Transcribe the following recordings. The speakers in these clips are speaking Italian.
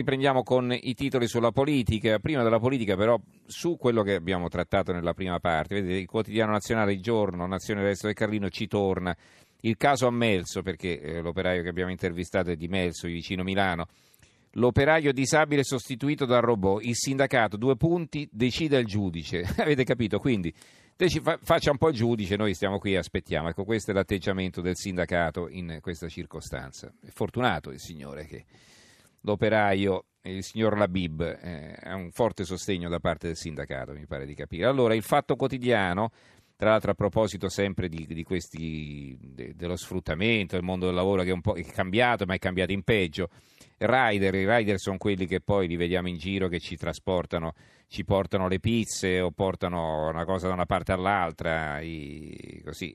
Riprendiamo con i titoli sulla politica. Prima della politica, però, su quello che abbiamo trattato nella prima parte. Vedete, il quotidiano nazionale, il giorno, Nazione Resto del Carlino ci torna. Il caso a Melso, perché eh, l'operaio che abbiamo intervistato è di Melso, vicino Milano. L'operaio disabile sostituito dal robot. Il sindacato, due punti, decide il giudice. Avete capito? Quindi faccia un po' il giudice, noi stiamo qui e aspettiamo. Ecco, questo è l'atteggiamento del sindacato in questa circostanza. È fortunato il signore che l'operaio, il signor Labib, eh, ha un forte sostegno da parte del sindacato, mi pare di capire. Allora, il fatto quotidiano, tra l'altro a proposito sempre di, di questi, de, dello sfruttamento, del mondo del lavoro che è un po' è cambiato, ma è cambiato in peggio. Rider, i rider sono quelli che poi li vediamo in giro che ci trasportano, ci portano le pizze o portano una cosa da una parte all'altra, i, così.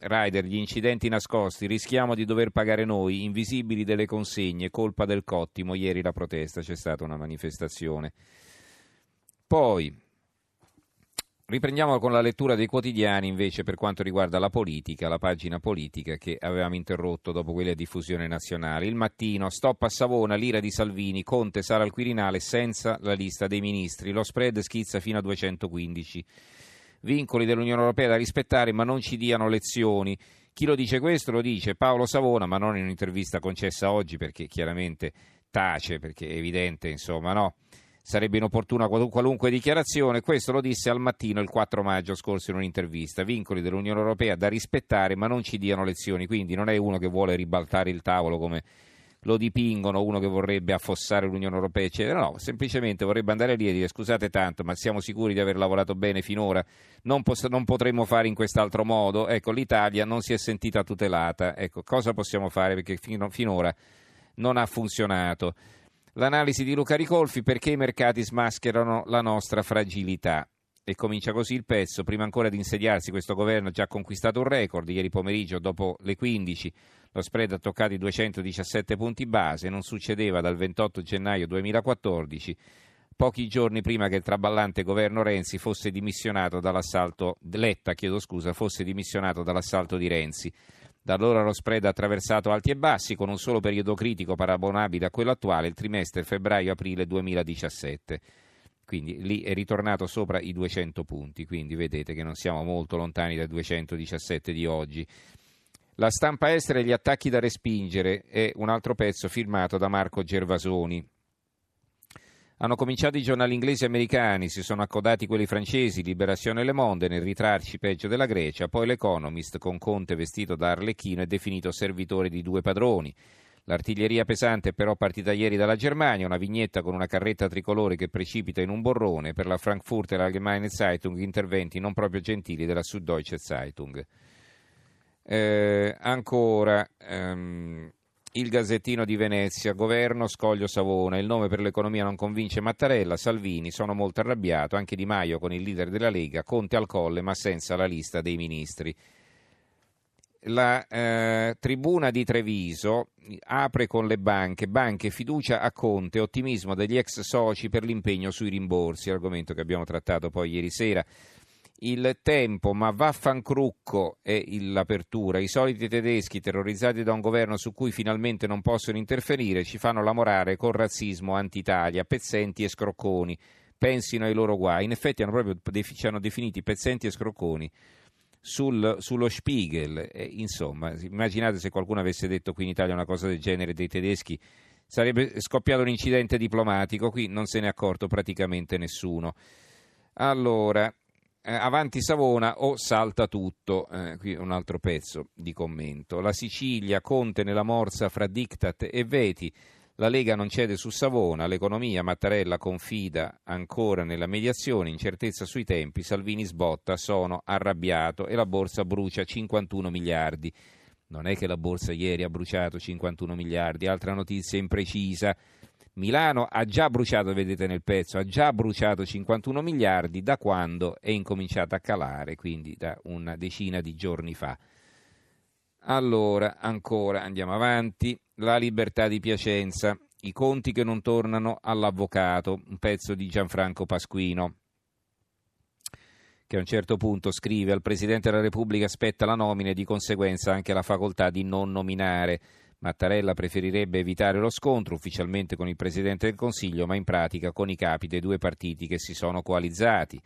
Rider, gli incidenti nascosti, rischiamo di dover pagare noi, invisibili delle consegne, colpa del Cottimo, ieri la protesta, c'è stata una manifestazione. Poi, Riprendiamo con la lettura dei quotidiani invece per quanto riguarda la politica, la pagina politica che avevamo interrotto dopo quella diffusione nazionale. Il mattino, stop a Savona, l'ira di Salvini, Conte sarà al Quirinale senza la lista dei ministri, lo spread schizza fino a 215. Vincoli dell'Unione Europea da rispettare ma non ci diano lezioni. Chi lo dice questo lo dice Paolo Savona, ma non in un'intervista concessa oggi perché chiaramente tace, perché è evidente, insomma, no? Sarebbe inopportuna qualunque dichiarazione. Questo lo disse al mattino il 4 maggio scorso in un'intervista. Vincoli dell'Unione Europea da rispettare, ma non ci diano lezioni. Quindi non è uno che vuole ribaltare il tavolo come lo dipingono, uno che vorrebbe affossare l'Unione Europea, eccetera. No, semplicemente vorrebbe andare lì e dire scusate tanto, ma siamo sicuri di aver lavorato bene finora, non, poss- non potremmo fare in quest'altro modo. Ecco, l'Italia non si è sentita tutelata. Ecco, cosa possiamo fare? Perché fino- finora non ha funzionato. L'analisi di Luca Ricolfi perché i mercati smascherano la nostra fragilità. E comincia così il pezzo. Prima ancora di insediarsi, questo governo ha già conquistato un record. Ieri pomeriggio, dopo le 15, lo spread ha toccato i 217 punti base. Non succedeva dal 28 gennaio 2014, pochi giorni prima che il traballante governo Renzi fosse dimissionato dall'assalto. Letta, chiedo scusa, fosse dimissionato dall'assalto di Renzi. Da allora lo spread ha attraversato alti e bassi con un solo periodo critico paragonabile a quello attuale, il trimestre febbraio-aprile 2017. Quindi lì è ritornato sopra i 200 punti, quindi vedete che non siamo molto lontani dai 217 di oggi. La stampa estera e gli attacchi da respingere è un altro pezzo firmato da Marco Gervasoni. Hanno cominciato i giornali inglesi e americani, si sono accodati quelli francesi, Liberazione e Le Monde, nel ritrarci peggio della Grecia, poi l'Economist, con Conte vestito da arlecchino e definito servitore di due padroni. L'artiglieria pesante è però partita ieri dalla Germania, una vignetta con una carretta tricolore che precipita in un borrone, per la Frankfurter Allgemeine Zeitung interventi non proprio gentili della Süddeutsche Zeitung. Eh, ancora, ehm, il Gazzettino di Venezia, governo Scoglio Savona, il nome per l'economia non convince Mattarella, Salvini, sono molto arrabbiato, anche Di Maio con il leader della Lega, Conte al colle ma senza la lista dei ministri. La eh, tribuna di Treviso apre con le banche, banche fiducia a Conte, ottimismo degli ex soci per l'impegno sui rimborsi, argomento che abbiamo trattato poi ieri sera il tempo, ma vaffancrucco è l'apertura. I soliti tedeschi, terrorizzati da un governo su cui finalmente non possono interferire, ci fanno lamorare con razzismo anti-Italia, pezzenti e scrocconi. Pensino ai loro guai. In effetti hanno proprio ci hanno definiti pezzenti e scrocconi sul, sullo Spiegel. E, insomma, immaginate se qualcuno avesse detto qui in Italia una cosa del genere dei tedeschi. Sarebbe scoppiato un incidente diplomatico, qui non se ne è accorto praticamente nessuno. Allora, eh, avanti Savona o salta tutto. Eh, qui un altro pezzo di commento. La Sicilia, Conte nella morsa fra diktat e veti. La Lega non cede su Savona, l'economia, Mattarella confida ancora nella mediazione, incertezza sui tempi, Salvini sbotta, sono arrabbiato e la borsa brucia 51 miliardi. Non è che la borsa ieri ha bruciato 51 miliardi, altra notizia imprecisa. Milano ha già bruciato, vedete nel pezzo, ha già bruciato 51 miliardi da quando è incominciata a calare, quindi da una decina di giorni fa. Allora, ancora andiamo avanti. La libertà di Piacenza, i conti che non tornano all'avvocato, un pezzo di Gianfranco Pasquino che a un certo punto scrive al Presidente della Repubblica spetta la nomina e di conseguenza anche la facoltà di non nominare Mattarella preferirebbe evitare lo scontro ufficialmente con il Presidente del Consiglio, ma in pratica con i capi dei due partiti che si sono coalizzati.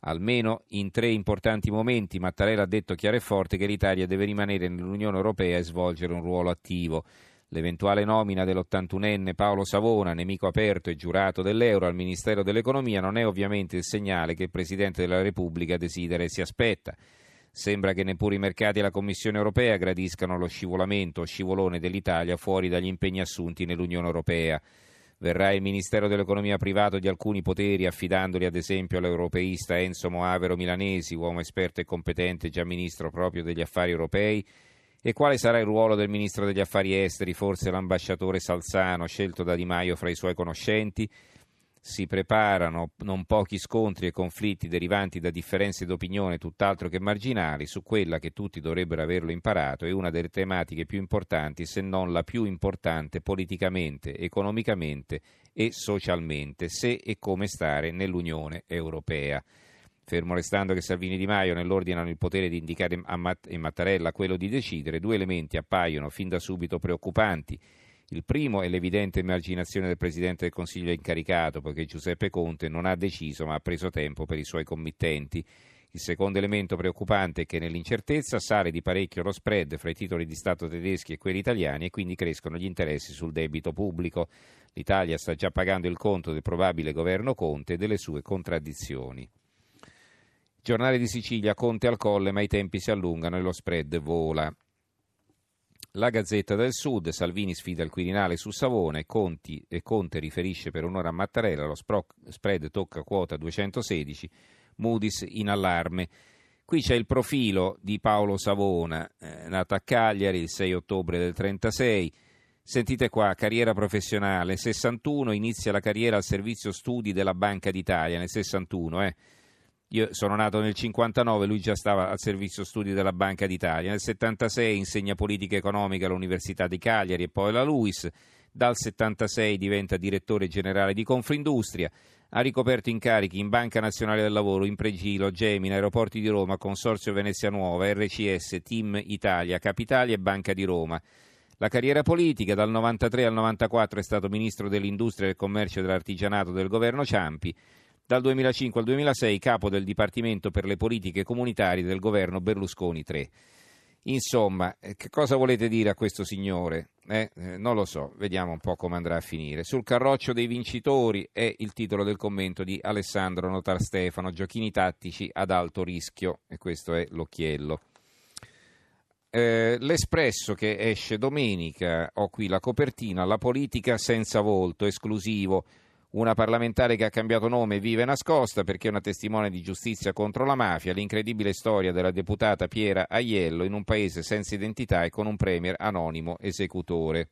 Almeno in tre importanti momenti Mattarella ha detto chiaro e forte che l'Italia deve rimanere nell'Unione Europea e svolgere un ruolo attivo. L'eventuale nomina dell'81enne Paolo Savona, nemico aperto e giurato dell'euro al Ministero dell'Economia, non è ovviamente il segnale che il Presidente della Repubblica desidera e si aspetta. Sembra che neppure i mercati e la Commissione europea gradiscano lo scivolamento o scivolone dell'Italia fuori dagli impegni assunti nell'Unione europea. Verrà il Ministero dell'Economia privato di alcuni poteri affidandoli ad esempio all'europeista Enzo Moavero Milanesi, uomo esperto e competente, già ministro proprio degli affari europei? E quale sarà il ruolo del ministro degli affari esteri, forse l'ambasciatore Salzano, scelto da Di Maio fra i suoi conoscenti? Si preparano non pochi scontri e conflitti derivanti da differenze d'opinione tutt'altro che marginali su quella che tutti dovrebbero averlo imparato è una delle tematiche più importanti, se non la più importante politicamente, economicamente e socialmente, se e come stare nell'Unione Europea. Fermo restando che Salvini e Di Maio nell'ordine il potere di indicare a Mattarella quello di decidere, due elementi appaiono fin da subito preoccupanti il primo è l'evidente emarginazione del Presidente del Consiglio incaricato, poiché Giuseppe Conte non ha deciso ma ha preso tempo per i suoi committenti. Il secondo elemento preoccupante è che nell'incertezza sale di parecchio lo spread fra i titoli di Stato tedeschi e quelli italiani e quindi crescono gli interessi sul debito pubblico. L'Italia sta già pagando il conto del probabile governo Conte e delle sue contraddizioni. Giornale di Sicilia, Conte al colle, ma i tempi si allungano e lo spread vola. La Gazzetta del Sud, Salvini sfida il Quirinale su Savona e, Conti, e Conte riferisce per un'ora a Mattarella, lo spread tocca quota 216, Moody's in allarme. Qui c'è il profilo di Paolo Savona, eh, nato a Cagliari il 6 ottobre del 36. Sentite qua, carriera professionale, 61, inizia la carriera al servizio studi della Banca d'Italia nel 61, eh. Io sono nato nel 59, lui già stava al servizio studi della Banca d'Italia. Nel 76 insegna politica economica all'Università di Cagliari e poi alla LUIS. Dal 76 diventa direttore generale di Confindustria. Ha ricoperto incarichi in Banca Nazionale del Lavoro, Impregilo, Gemina, Aeroporti di Roma, Consorzio Venezia Nuova, RCS, Team Italia, Capitali e Banca di Roma. La carriera politica, dal 93 al 94 è stato ministro dell'Industria, del Commercio e dell'Artigianato del governo Ciampi dal 2005 al 2006 capo del Dipartimento per le politiche comunitarie del governo Berlusconi III. Insomma, eh, che cosa volete dire a questo signore? Eh, eh, non lo so, vediamo un po' come andrà a finire. Sul carroccio dei vincitori è il titolo del commento di Alessandro Notar Stefano, giochini tattici ad alto rischio, e questo è l'occhiello. Eh, L'Espresso che esce domenica, ho qui la copertina, la politica senza volto, esclusivo una parlamentare che ha cambiato nome vive nascosta perché è una testimone di giustizia contro la mafia, l'incredibile storia della deputata Piera Aiello in un paese senza identità e con un premier anonimo esecutore.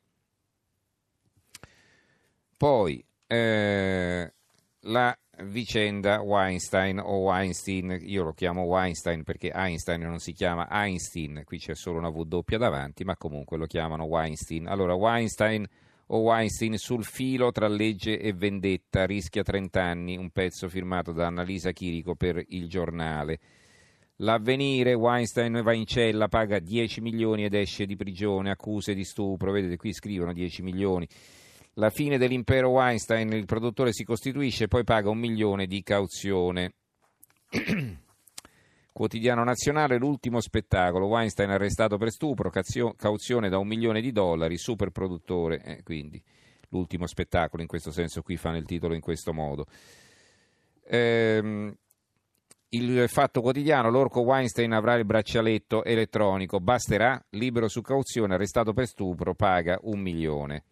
Poi eh, la vicenda Weinstein o Weinstein, io lo chiamo Weinstein perché Einstein non si chiama Einstein, qui c'è solo una W davanti, ma comunque lo chiamano Weinstein. Allora Weinstein o Weinstein sul filo tra legge e vendetta, rischia 30 anni, un pezzo firmato da Annalisa Chirico per il giornale. L'avvenire, Weinstein va in cella, paga 10 milioni ed esce di prigione, accuse di stupro, vedete qui scrivono 10 milioni. La fine dell'impero Weinstein, il produttore si costituisce e poi paga un milione di cauzione. Quotidiano nazionale, l'ultimo spettacolo, Weinstein arrestato per stupro, cauzione da un milione di dollari, super produttore, eh, quindi l'ultimo spettacolo, in questo senso qui fanno il titolo in questo modo. Ehm, il fatto quotidiano, l'orco Weinstein avrà il braccialetto elettronico, basterà, libero su cauzione, arrestato per stupro, paga un milione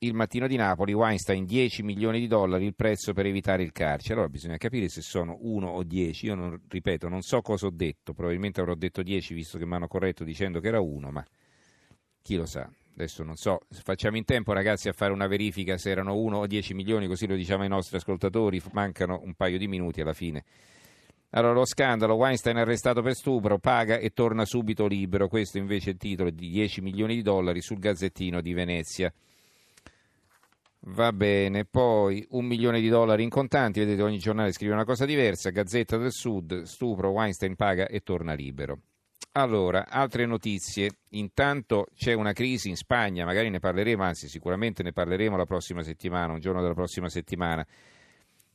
il mattino di Napoli, Weinstein 10 milioni di dollari il prezzo per evitare il carcere. Allora bisogna capire se sono 1 o 10. Io non, ripeto, non so cosa ho detto, probabilmente avrò detto 10 visto che mi hanno corretto dicendo che era 1, ma chi lo sa. Adesso non so, facciamo in tempo ragazzi a fare una verifica se erano 1 o 10 milioni, così lo diciamo ai nostri ascoltatori, mancano un paio di minuti alla fine. Allora, lo scandalo, Weinstein arrestato per stupro, paga e torna subito libero. Questo invece è il titolo di 10 milioni di dollari sul Gazzettino di Venezia. Va bene, poi un milione di dollari in contanti, vedete ogni giornale scrive una cosa diversa, Gazzetta del Sud, stupro, Weinstein paga e torna libero. Allora, altre notizie. Intanto c'è una crisi in Spagna, magari ne parleremo, anzi sicuramente ne parleremo la prossima settimana, un giorno della prossima settimana.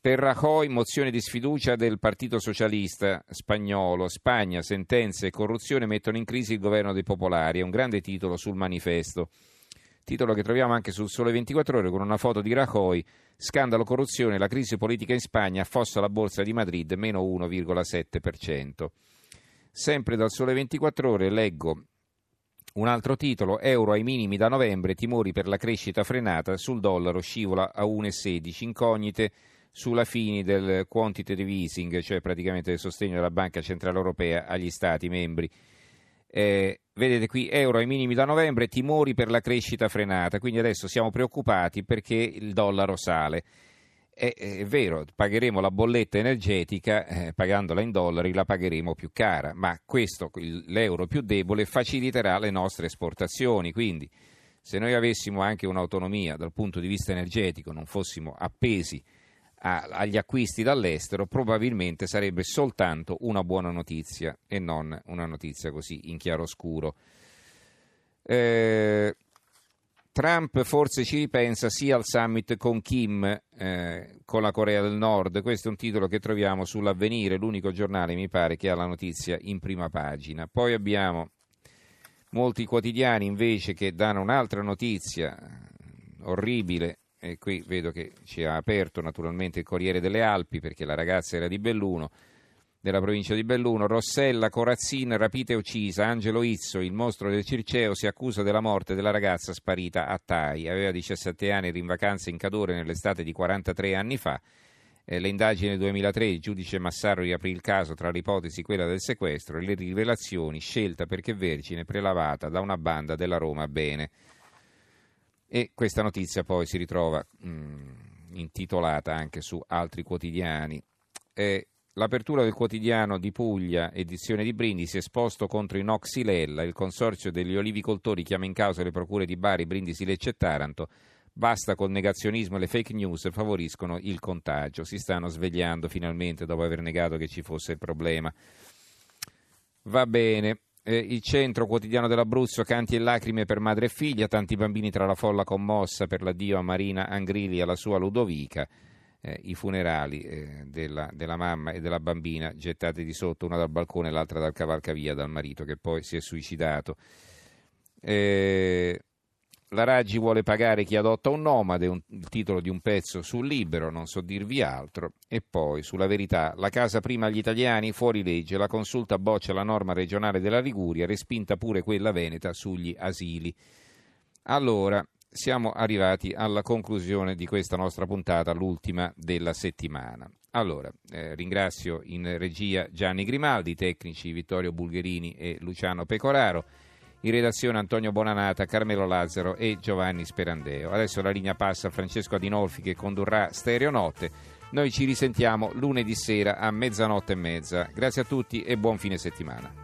Per Rajoy, mozione di sfiducia del Partito Socialista spagnolo. Spagna, sentenze e corruzione mettono in crisi il governo dei popolari. È un grande titolo sul manifesto. Titolo che troviamo anche sul Sole 24 Ore con una foto di Rajoy. Scandalo corruzione, la crisi politica in Spagna affossa la borsa di Madrid, meno 1,7%. Sempre dal Sole 24 Ore leggo un altro titolo, euro ai minimi da novembre, timori per la crescita frenata, sul dollaro scivola a 1,16, incognite sulla fine del quantitative easing, cioè praticamente il sostegno della Banca Centrale Europea agli Stati membri. Eh, vedete qui euro ai minimi da novembre, timori per la crescita frenata, quindi adesso siamo preoccupati perché il dollaro sale. È, è vero, pagheremo la bolletta energetica, eh, pagandola in dollari la pagheremo più cara, ma questo, l'euro più debole, faciliterà le nostre esportazioni, quindi se noi avessimo anche un'autonomia dal punto di vista energetico, non fossimo appesi a, agli acquisti dall'estero, probabilmente sarebbe soltanto una buona notizia e non una notizia così in chiaroscuro. Eh, Trump forse ci ripensa sia al summit con Kim, eh, con la Corea del Nord. Questo è un titolo che troviamo sull'avvenire, l'unico giornale mi pare che ha la notizia in prima pagina. Poi abbiamo molti quotidiani invece che danno un'altra notizia orribile e qui vedo che ci ha aperto naturalmente il Corriere delle Alpi perché la ragazza era di Belluno, della provincia di Belluno, Rossella Corazzin rapita e uccisa, Angelo Izzo, il mostro del Circeo, si accusa della morte della ragazza sparita a Tai, aveva 17 anni, era in vacanza in Cadore nell'estate di 43 anni fa. Eh, le indagini del 2003, il giudice Massaro riaprì il caso tra l'ipotesi quella del sequestro e le rivelazioni, scelta perché vergine prelavata da una banda della Roma Bene e questa notizia poi si ritrova mh, mm, intitolata anche su altri quotidiani. Eh, l'apertura del quotidiano di Puglia, edizione di Brindisi, esposto contro i Noxilella, il consorzio degli olivicoltori chiama in causa le procure di Bari, Brindisi, Lecce e Taranto. Basta col negazionismo e le fake news favoriscono il contagio. Si stanno svegliando finalmente dopo aver negato che ci fosse il problema. Va bene eh, il centro quotidiano dell'Abruzzo, canti e lacrime per madre e figlia, tanti bambini tra la folla commossa per l'addio a Marina Angrilli e alla sua Ludovica, eh, i funerali eh, della, della, mamma e della bambina gettati di sotto, una dal balcone e l'altra dal cavalcavia dal marito che poi si è suicidato. Eh, la Raggi vuole pagare chi adotta un nomade, un, il titolo di un pezzo sul libero, non so dirvi altro. E poi, sulla verità, la casa prima agli italiani, fuori legge, la consulta boccia la norma regionale della Liguria, respinta pure quella veneta sugli asili. Allora, siamo arrivati alla conclusione di questa nostra puntata, l'ultima della settimana. Allora, eh, ringrazio in regia Gianni Grimaldi, tecnici Vittorio Bulgherini e Luciano Pecoraro. In redazione Antonio Bonanata, Carmelo Lazzaro e Giovanni Sperandeo. Adesso la linea passa a Francesco Adinolfi che condurrà Stereo Notte. Noi ci risentiamo lunedì sera a mezzanotte e mezza. Grazie a tutti e buon fine settimana.